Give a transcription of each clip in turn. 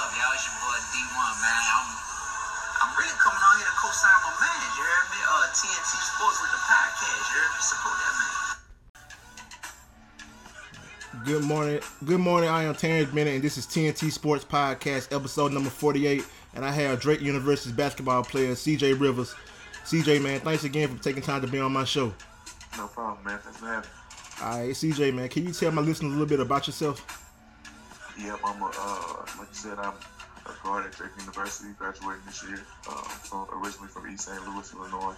up, y'all? It's your boy D1, man. I'm I'm really coming on here to co-sign my man. You heard me? Uh, TNT Sports with the podcast. You heard me? Support that man. Good morning. Good morning. I am Terrence Bennett, and this is TNT Sports Podcast, episode number 48. And I have Drake University's basketball player, CJ Rivers. CJ, man, thanks again for taking time to be on my show. No problem, man. Thanks for having me. All right, CJ, man, can you tell my listeners a little bit about yourself? Yep, I'm a, uh, like you said, I'm a guard at Drake University, graduating this year. Um, from, originally from East St. Louis, Illinois.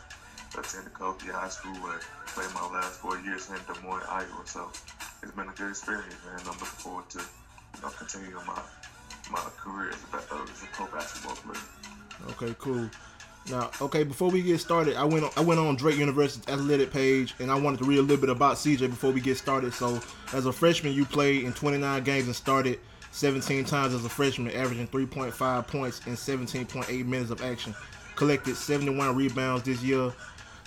Attended Columbia High School and played my last four years in Des Moines, Iowa. So it's been a good experience, man. I'm looking forward to, you know, continuing my my career as a, uh, as a pro basketball player. Okay, cool. Now, okay, before we get started, I went on, I went on Drake University's athletic page, and I wanted to read a little bit about CJ before we get started. So, as a freshman, you played in 29 games and started 17 times as a freshman, averaging 3.5 points in 17.8 minutes of action. Collected 71 rebounds this year.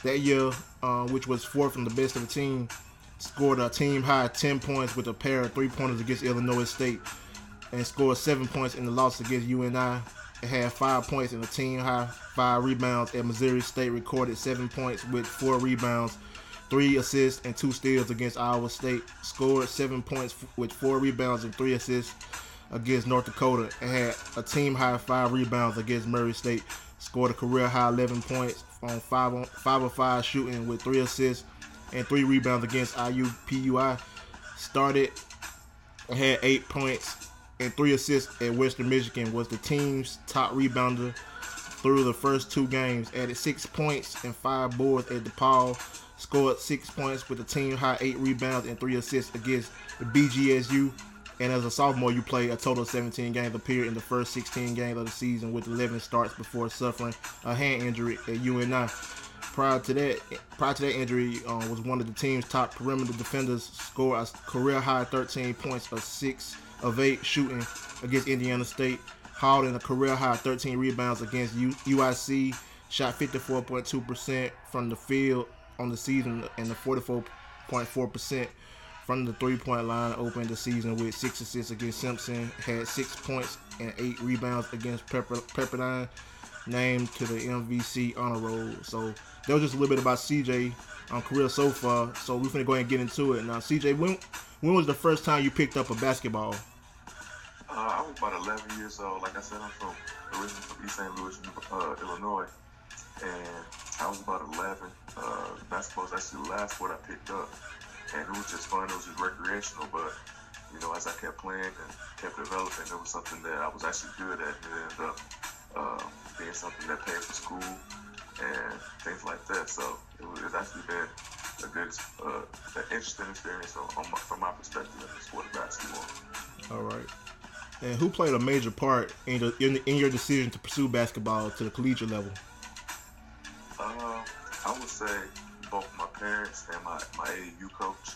That year, uh, which was fourth from the best of the team, scored a team high 10 points with a pair of three pointers against Illinois State, and scored seven points in the loss against UNI. It had five points in the team high, five rebounds at Missouri State. Recorded seven points with four rebounds, three assists, and two steals against Iowa State. Scored seven points with four rebounds and three assists against North Dakota. And had a team high five rebounds against Murray State. Scored a career high 11 points on five on five of five shooting with three assists and three rebounds against IUPUI. Started had eight points and three assists at Western Michigan. Was the team's top rebounder through the first two games. Added six points and five boards at DePaul. Scored six points with the team high eight rebounds and three assists against the BGSU. And as a sophomore, you played a total of 17 games. Appeared in the first 16 games of the season with 11 starts before suffering a hand injury at UNI. Prior to that, prior to that injury, um, was one of the team's top perimeter defenders. Scored a career high 13 points, of six of eight shooting against Indiana State. Hauled in a career high 13 rebounds against U- UIC. Shot 54.2% from the field on the season and the 44.4% from the three-point line. Opened the season with six assists against Simpson. Had six points and eight rebounds against Pepper- Pepperdine. Named to the MVC honor roll. So that was just a little bit about CJ on career so far. So we're gonna go ahead and get into it now. CJ, when when was the first time you picked up a basketball? Uh, I was about 11 years old. Like I said, I'm from originally from East St. Louis, uh, Illinois, and I was about 11. Uh, basketball was actually the last sport I picked up, and it was just fun. It was just recreational, but you know, as I kept playing and kept developing, it was something that I was actually good at, and it ended up uh, being something that paid for school and things like that. So it was, it's actually been a good, uh, an interesting experience on, on my, from my perspective in the sport of basketball. All right. And who played a major part in, the, in, in your decision to pursue basketball to the collegiate level? Say both my parents and my, my AAU coach.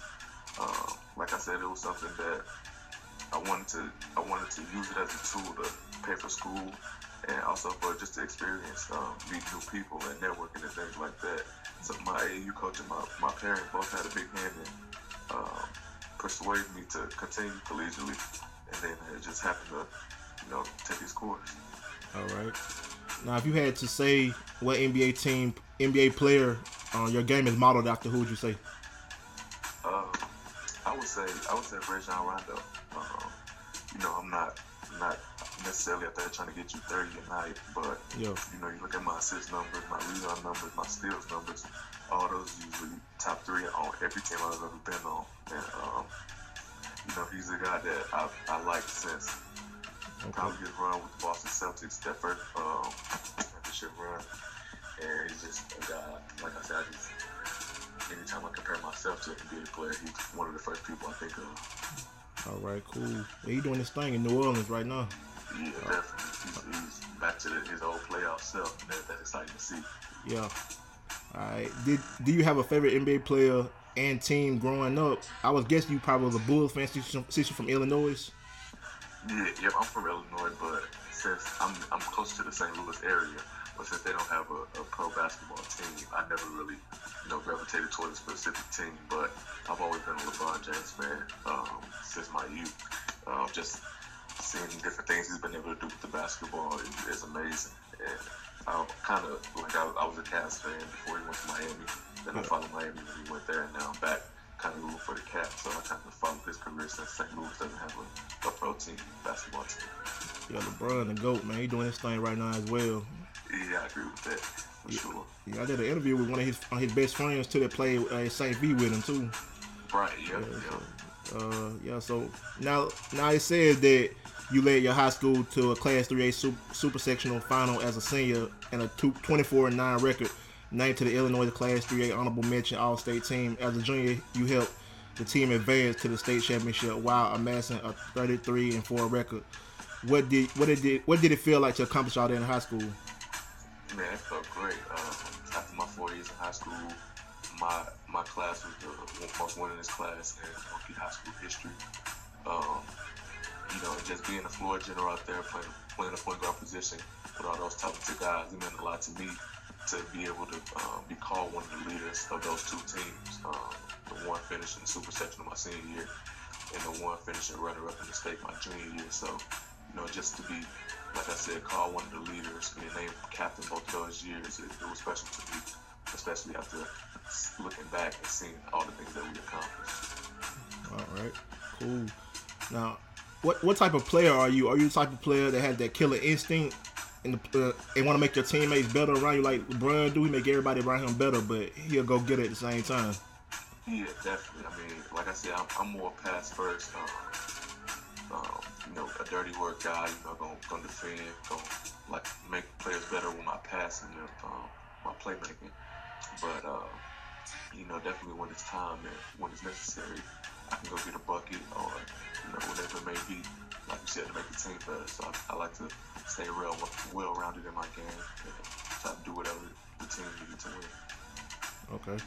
Uh, like I said, it was something that I wanted to I wanted to use it as a tool to pay for school and also for just the experience, um, meeting new people and networking and things like that. So my AAU coach and my, my parents both had a big hand in um, persuading me to continue collegiately, and then it just happened to, you know, take this course. All right. Now, if you had to say what NBA team, NBA player, uh, your game is modeled after, who would you say? Uh, I would say I would say Rajon Rondo. Um, you know, I'm not not necessarily out there trying to get you 30 a night, but Yeah. you know, you look at my assist numbers, my rebound numbers, my steals numbers, all those usually top three on every team I've ever been on. And um, you know, he's a guy that I, I like since probably his run with the Boston Celtics, that first um, championship run. And he's just a guy, like I said, I just, anytime I compare myself to an NBA player, he's one of the first people I think of. All right, cool. Yeah, he doing this thing in New Orleans right now. Yeah, definitely. He's, he's back to the, his old playoff self. That, that's exciting to see. Yeah. All right. Did do you have a favorite NBA player and team growing up? I was guessing you probably was a Bulls fan since you're from Illinois. Yeah, yep, I'm from Illinois, but since I'm I'm close to the St. Louis area, but since they don't have a, a pro basketball team, I never really, you know, gravitated toward a specific team. But I've always been a LeBron James fan um, since my youth. Uh, just seeing different things he's been able to do with the basketball is, is amazing. And I kind of like I, I was a Cavs fan before he went to Miami. Then I followed Miami when he went there, and now I'm back kind of rooting for the Cavs. So I kind of followed his career since St. Louis doesn't have a, a pro team basketball team. Yeah, LeBron the goat man. He doing his thing right now as well. Yeah, I agree with that for sure. Yeah, I did an interview with one of his his best friends too that played uh, St. V with him too. Right, yeah, yeah. Uh, yeah. So now, now it says that you led your high school to a Class 3A super, super sectional final as a senior and a two, 24 9 record, named to the Illinois Class 3A honorable mention All State team. As a junior, you helped the team advance to the state championship while amassing a 33 and 4 record. What did what did it what did it feel like to accomplish all that in high school? Man, it felt great. Um, after my four years in high school, my my class was the most winningest class in Monkey High School history. Um, you know, just being a floor general out there playing playing a point guard position with all those talented guys, it meant a lot to me to be able to um, be called one of the leaders of those two teams. Um, the one finishing super section of my senior year, and the one finishing runner-up in the state my junior year. So, you know, just to be, like I said, called one of the leaders, being named captain both those years, it, it was special to me, especially after looking back and seeing all the things that we accomplished. All right, cool. Now, what what type of player are you? Are you the type of player that has that killer instinct and uh, want to make your teammates better around you, like LeBron do? He make everybody around him better, but he'll go get it at the same time. Yeah, definitely. I mean, like I said, I'm, I'm more pass first. Um, um, you know, a dirty work guy. You know, gonna, gonna defend, gonna like make players better with my passing and um, my playmaking. But uh, you know, definitely when it's time and when it's necessary, I can go get a bucket or you know whatever it may be. Like you said, to make the team better. So I, I like to stay real well rounded in my game and try to do whatever the team needs to win. Okay.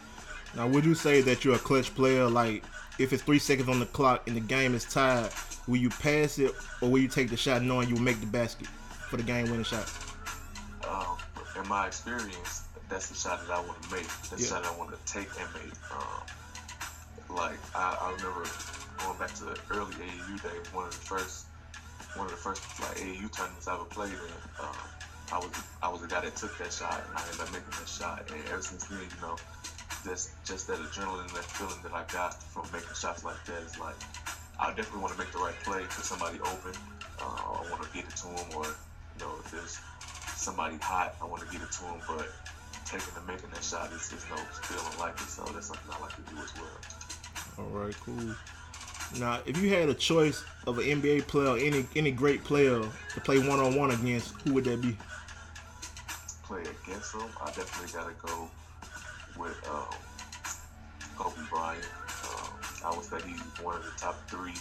Now, would you say that you're a clutch player? Like, if it's three seconds on the clock and the game is tied, will you pass it or will you take the shot knowing you'll make the basket for the game-winning shot? um, in my experience, that's the shot that I want to make. That's Yeah. the shot I want to take and make. Um, like I, I remember going back to the early AAU days. One of the first, one of the first like AAU tournaments I ever played in. Um, I was I was the guy that took that shot, and I ended up making that shot. And ever since then, you know, just just that adrenaline, that feeling that I got from making shots like that is like I definitely want to make the right play for somebody open. Uh, I want to get it to him, or you know, if there's somebody hot, I want to get it to him. But taking and making that shot is, is no feeling like it. So that's something I like to do as well. All right, cool. Now, if you had a choice of an NBA player, any any great player to play one on one against, who would that be? Play against them, I definitely got to go with um, Kobe Bryant. Um, I would say he's one of the top three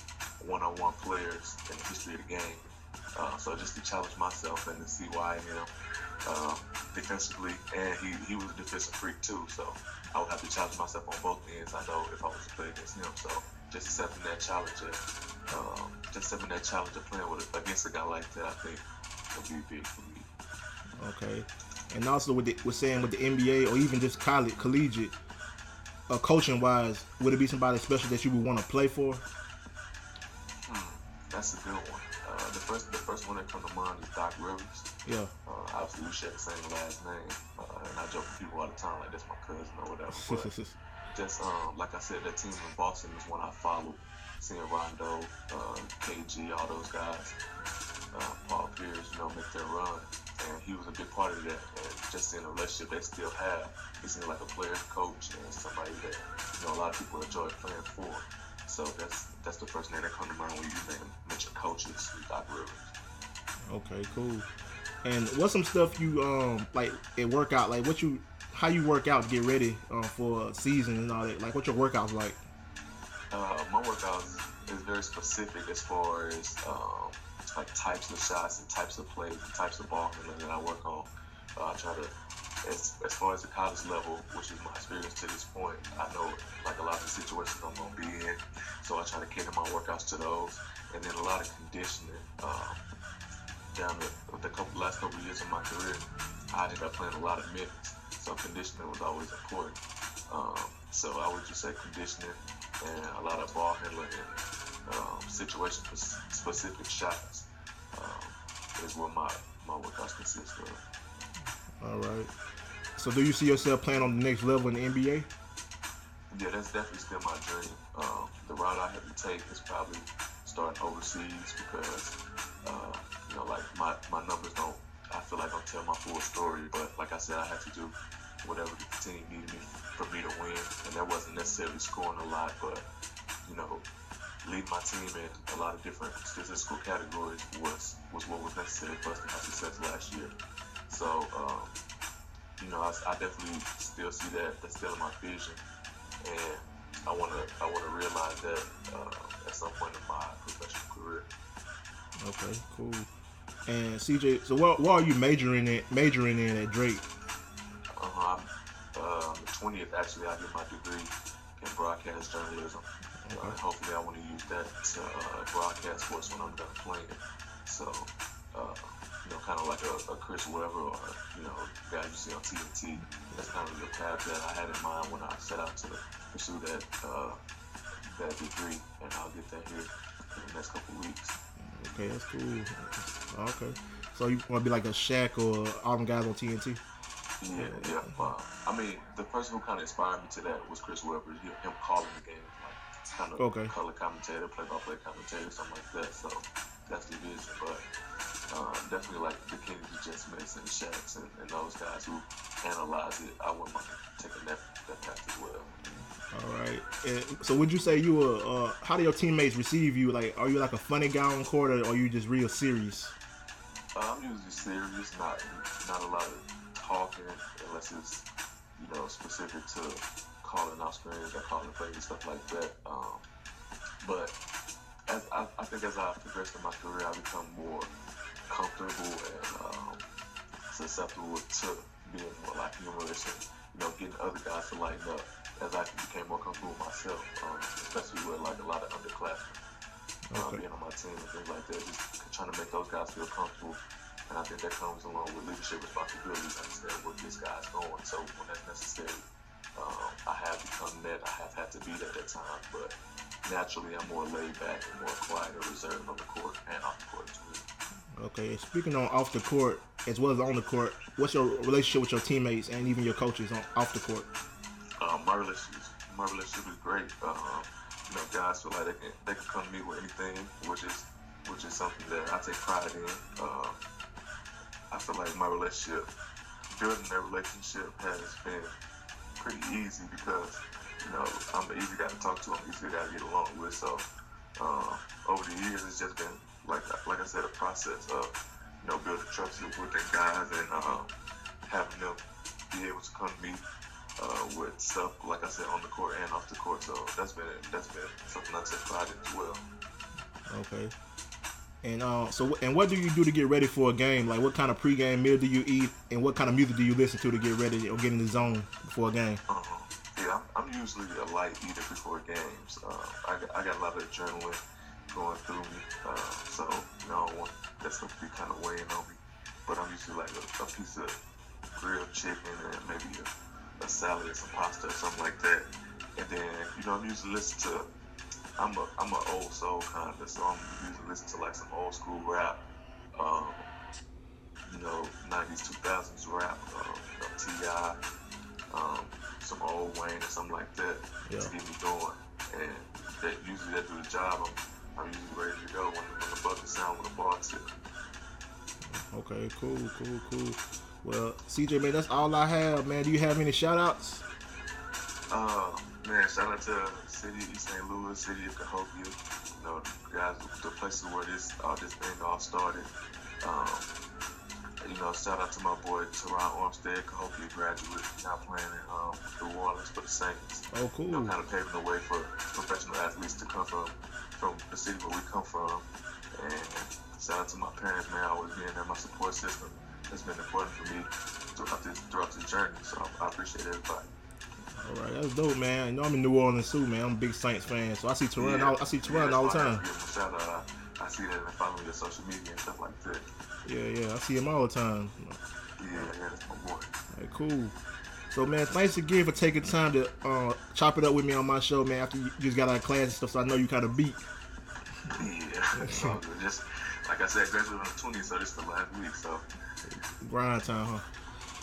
one-on-one players in the history of the game. Uh, so just to challenge myself and to see why I am defensively, and he, he was a defensive freak too. So I would have to challenge myself on both ends. I know if I was to play against him. So just accepting that challenge, uh, um, just accepting that challenge of playing with against a guy like that, I think would be big for me. Okay. And also with the, with saying with the NBA or even just college, collegiate, uh, coaching wise, would it be somebody special that you would want to play for? That's a good one. The first, the first one that come to mind is Doc Rivers. Yeah. Uh, obviously, we share the same last name, uh, and I joke with people all the time like that's my cousin or whatever. But just um, like I said, that team in Boston is one I followed. Seeing Rondo, uh, KG, all those guys, uh, Paul Pierce, you know, make their run, and he was a big part of that. And just seeing the relationship they still have, he seemed like a player coach and somebody that you know a lot of people enjoy playing for. So that's that's the first name that come to mind when you mention coaches, Doc Rivers. Okay, cool. And what's some stuff you um like at workout? Like what you how you work out to get ready uh, for a season and all that? Like what your workouts like? Uh, my workouts is very specific as far as um, like types of shots and types of plays and types of ball handling that I work on. Uh, I try to, as, as far as the college level, which is my experience to this point, I know like a lot of the situations I'm gonna be in, so I try to cater my workouts to those, and then a lot of conditioning. Um, down the, the couple last couple of years of my career, I ended up playing a lot of minutes, so conditioning was always important. Um, so I would just say conditioning and a lot of ball handling and um, situation specific shots um, is what my my workouts consist of. All right. So do you see yourself playing on the next level in the NBA? Yeah, that's definitely still my dream. Um, the route I have to take is probably starting overseas because uh, you know, like my, my numbers don't, I feel like don't tell my full story. But like I said, I had to do whatever the team needed me for me to win, and that wasn't necessarily scoring a lot, but you know, lead my team in a lot of different statistical categories was was what was necessary for us to have success last year. So, um, you know, I, I, definitely still see that. That's still in my vision, and I want to I want to realize that uh, at some point in my professional career. Okay, cool. And CJ, so what, what are you majoring in majoring in at Drake? Uh, I'm, uh, on the twentieth, actually, I get my degree in broadcast journalism. Okay. Uh, hopefully, I want to use that to uh, broadcast sports when I'm done playing. So, uh, you know, kind of like a, a, Chris Webber or you know, guy you see on TNT. That's kind of the path that I had in mind when I set out to pursue that uh, that degree, and I'll get that here in the next couple weeks. Okay, that's cool. Okay. So you want to be like a Shaq or all them guys on TNT? Yeah, yeah. Uh, I mean, the person who kind of inspired me to that was Chris Webber. Him calling the game, like kind of okay. color commentator, play-by-play commentator, something like that. So that's the vision. But um, definitely like the Kenny the Jet Smiths and Shaqs and, and those guys who analyze it. I wouldn't mind taking that, that path as well. All right. And so, would you say you were? Uh, how do your teammates receive you? Like, are you like a funny guy on court, or are you just real serious? Uh, I'm usually serious, not not a lot of talking, unless it's you know specific to calling out screens or calling plays and stuff like that. Um, but as I, I, think as I progress in my career, I become more comfortable and um, susceptible to being more like humorous and you know getting other guys to lighten up as I became more comfortable with myself, um, especially with like a lot of underclassmen uh, okay. being on my team and things like that, just trying to make those guys feel comfortable. And I think that comes along with leadership responsibilities, understand where this guy's going. So when that's necessary, um, I have become that. I have had to be at that at times, but naturally I'm more laid back and more quiet and reserved on the court and off the court too. Okay, speaking on off the court as well as on the court, what's your relationship with your teammates and even your coaches on off the court? Um, my relationship, my relationship is great. Um, you know, guys feel like they can they can come to me with anything, which is which is something that I take pride in. Um, I feel like my relationship, building that relationship, has been pretty easy because you know I'm an easy guy to talk to. I'm easy guy to get along with. So um, over the years, it's just been like like I said, a process of you know building trust with the guys and um, having them be able to come to me uh, with stuff like I said on the court and off the court. So that's been that's been something I take pride in as well. Okay. And uh, so and what do you do to get ready for a game? Like what kind of pregame meal do you eat, and what kind of music do you listen to to get ready or get in the zone before a game? Uh-huh. Yeah, I'm, I'm, usually a light eater before games. Uh, I, got, I got a lot of adrenaline going through me, uh, so you know I don't want that stuff to be kind of weighing on me. But I'm usually like a, a piece of grilled chicken and maybe a a salad or some pasta or something like that. And then, you know, I'm usually listen to I'm a I'm an old soul kind of, so I'm usually listen to like some old school rap, um, you know, 90s 2000s rap, um, you know, T.I., um, some old Wayne or something like that yeah. to get me going. And that usually that do the job. I'm, I'm usually ready to go when, when the bucket sound when the ball tip. Okay, cool, cool, cool. Well, CJ, man, that's all I have, man. Do you have any shout outs? Uh, man, shout out to City, East St. Louis, City of Cahokia. You know, the guys, the places where this all this thing all started. Um, you know, shout out to my boy Terron Armstead, Cahokia graduate, now playing in um, New Orleans for the Saints. Oh, cool. You know, kind of paving the way for professional athletes to come from from the city where we come from. And shout out to my parents, man, always being there, my support system has been important for me throughout this throughout this journey. So I appreciate everybody. All right, that's dope, man. You know I'm in New Orleans too, man. I'm a big Saints fan, so I see Terron. Yeah. all, I see Yeah, Terron all the I time. have to give him a Shout out. I, I see that and follow your social media and stuff like that. Yeah, yeah, I see him all the time. Yeah, yeah, that's my boy. All right, cool. So man, thanks again for taking time to uh, chop it up with me on my show, man. After you just got out of class and stuff, so I know you kind of beat. Yeah. Just like I said, graduated on the 20th, so this is the last week. So Grind time, huh?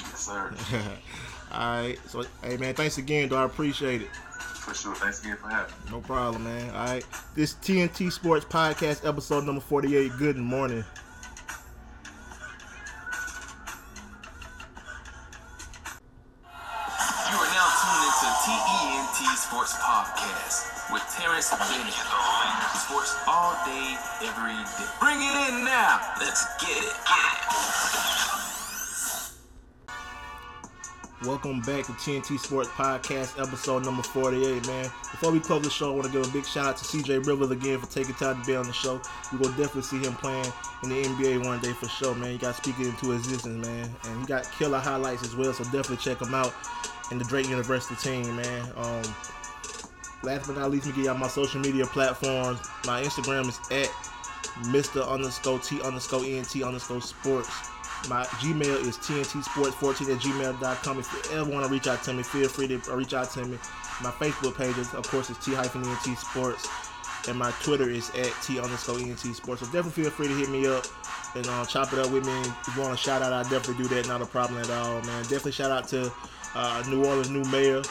yes, sir. all right. So hey man, thanks again, though. I appreciate it. For sure. Thanks again for having me. No problem, man. All right. This TNT Sports Podcast, episode number 48. Good morning. Every day. Bring it in now. Let's get it. Get it. Welcome back to TNT Sports Podcast, episode number 48, man. Before we close the show, I want to give a big shout out to CJ Rivers again for taking time to be on the show. We will definitely see him playing in the NBA one day for sure, man. You got to speak it into existence, man. And he got killer highlights as well, so definitely check him out in the Drake University team, man. Um, last but not least, let me give y'all my social media platforms. My Instagram is at Mr. underscore T underscore ENT underscore sports. My Gmail is TNTsports14 at gmail.com. If you ever want to reach out to me, feel free to reach out to me. My Facebook page, is, of course, is T-ENT Sports. And my Twitter is at T underscore ENT Sports. So definitely feel free to hit me up and uh, chop it up with me. If you want a shout out, I definitely do that. Not a problem at all, man. Definitely shout out to uh, New Orleans new mayor,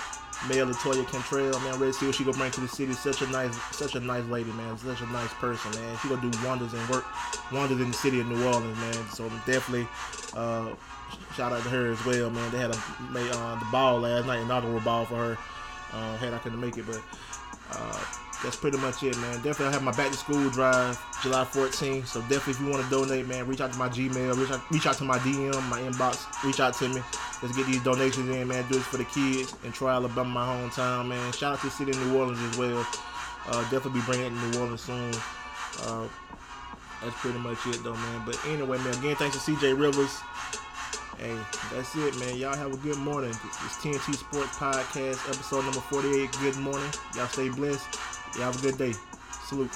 Mayor LaToya Cantrell. Man, to see what she gonna bring to the city. Such a nice, such a nice lady, man. Such a nice person, man. She gonna do wonders and work wonders in the city of New Orleans, man. So definitely uh, shout out to her as well, man. They had a made uh, the ball last night, inaugural ball for her. Uh, had I couldn't make it, but uh, that's pretty much it, man. Definitely I have my back to school drive July 14th. So definitely if you want to donate, man, reach out to my Gmail, reach out, reach out to my DM, my inbox, reach out to me. Let's get these donations in, man. Do this for the kids in Troy, Alabama, my hometown, man. Shout out to the city of New Orleans as well. Uh, definitely be bringing it to New Orleans soon. Uh, that's pretty much it, though, man. But anyway, man, again, thanks to CJ Rivers. Hey, that's it, man. Y'all have a good morning. It's TNT Sports Podcast, episode number 48. Good morning. Y'all stay blessed. Y'all have a good day. Salute.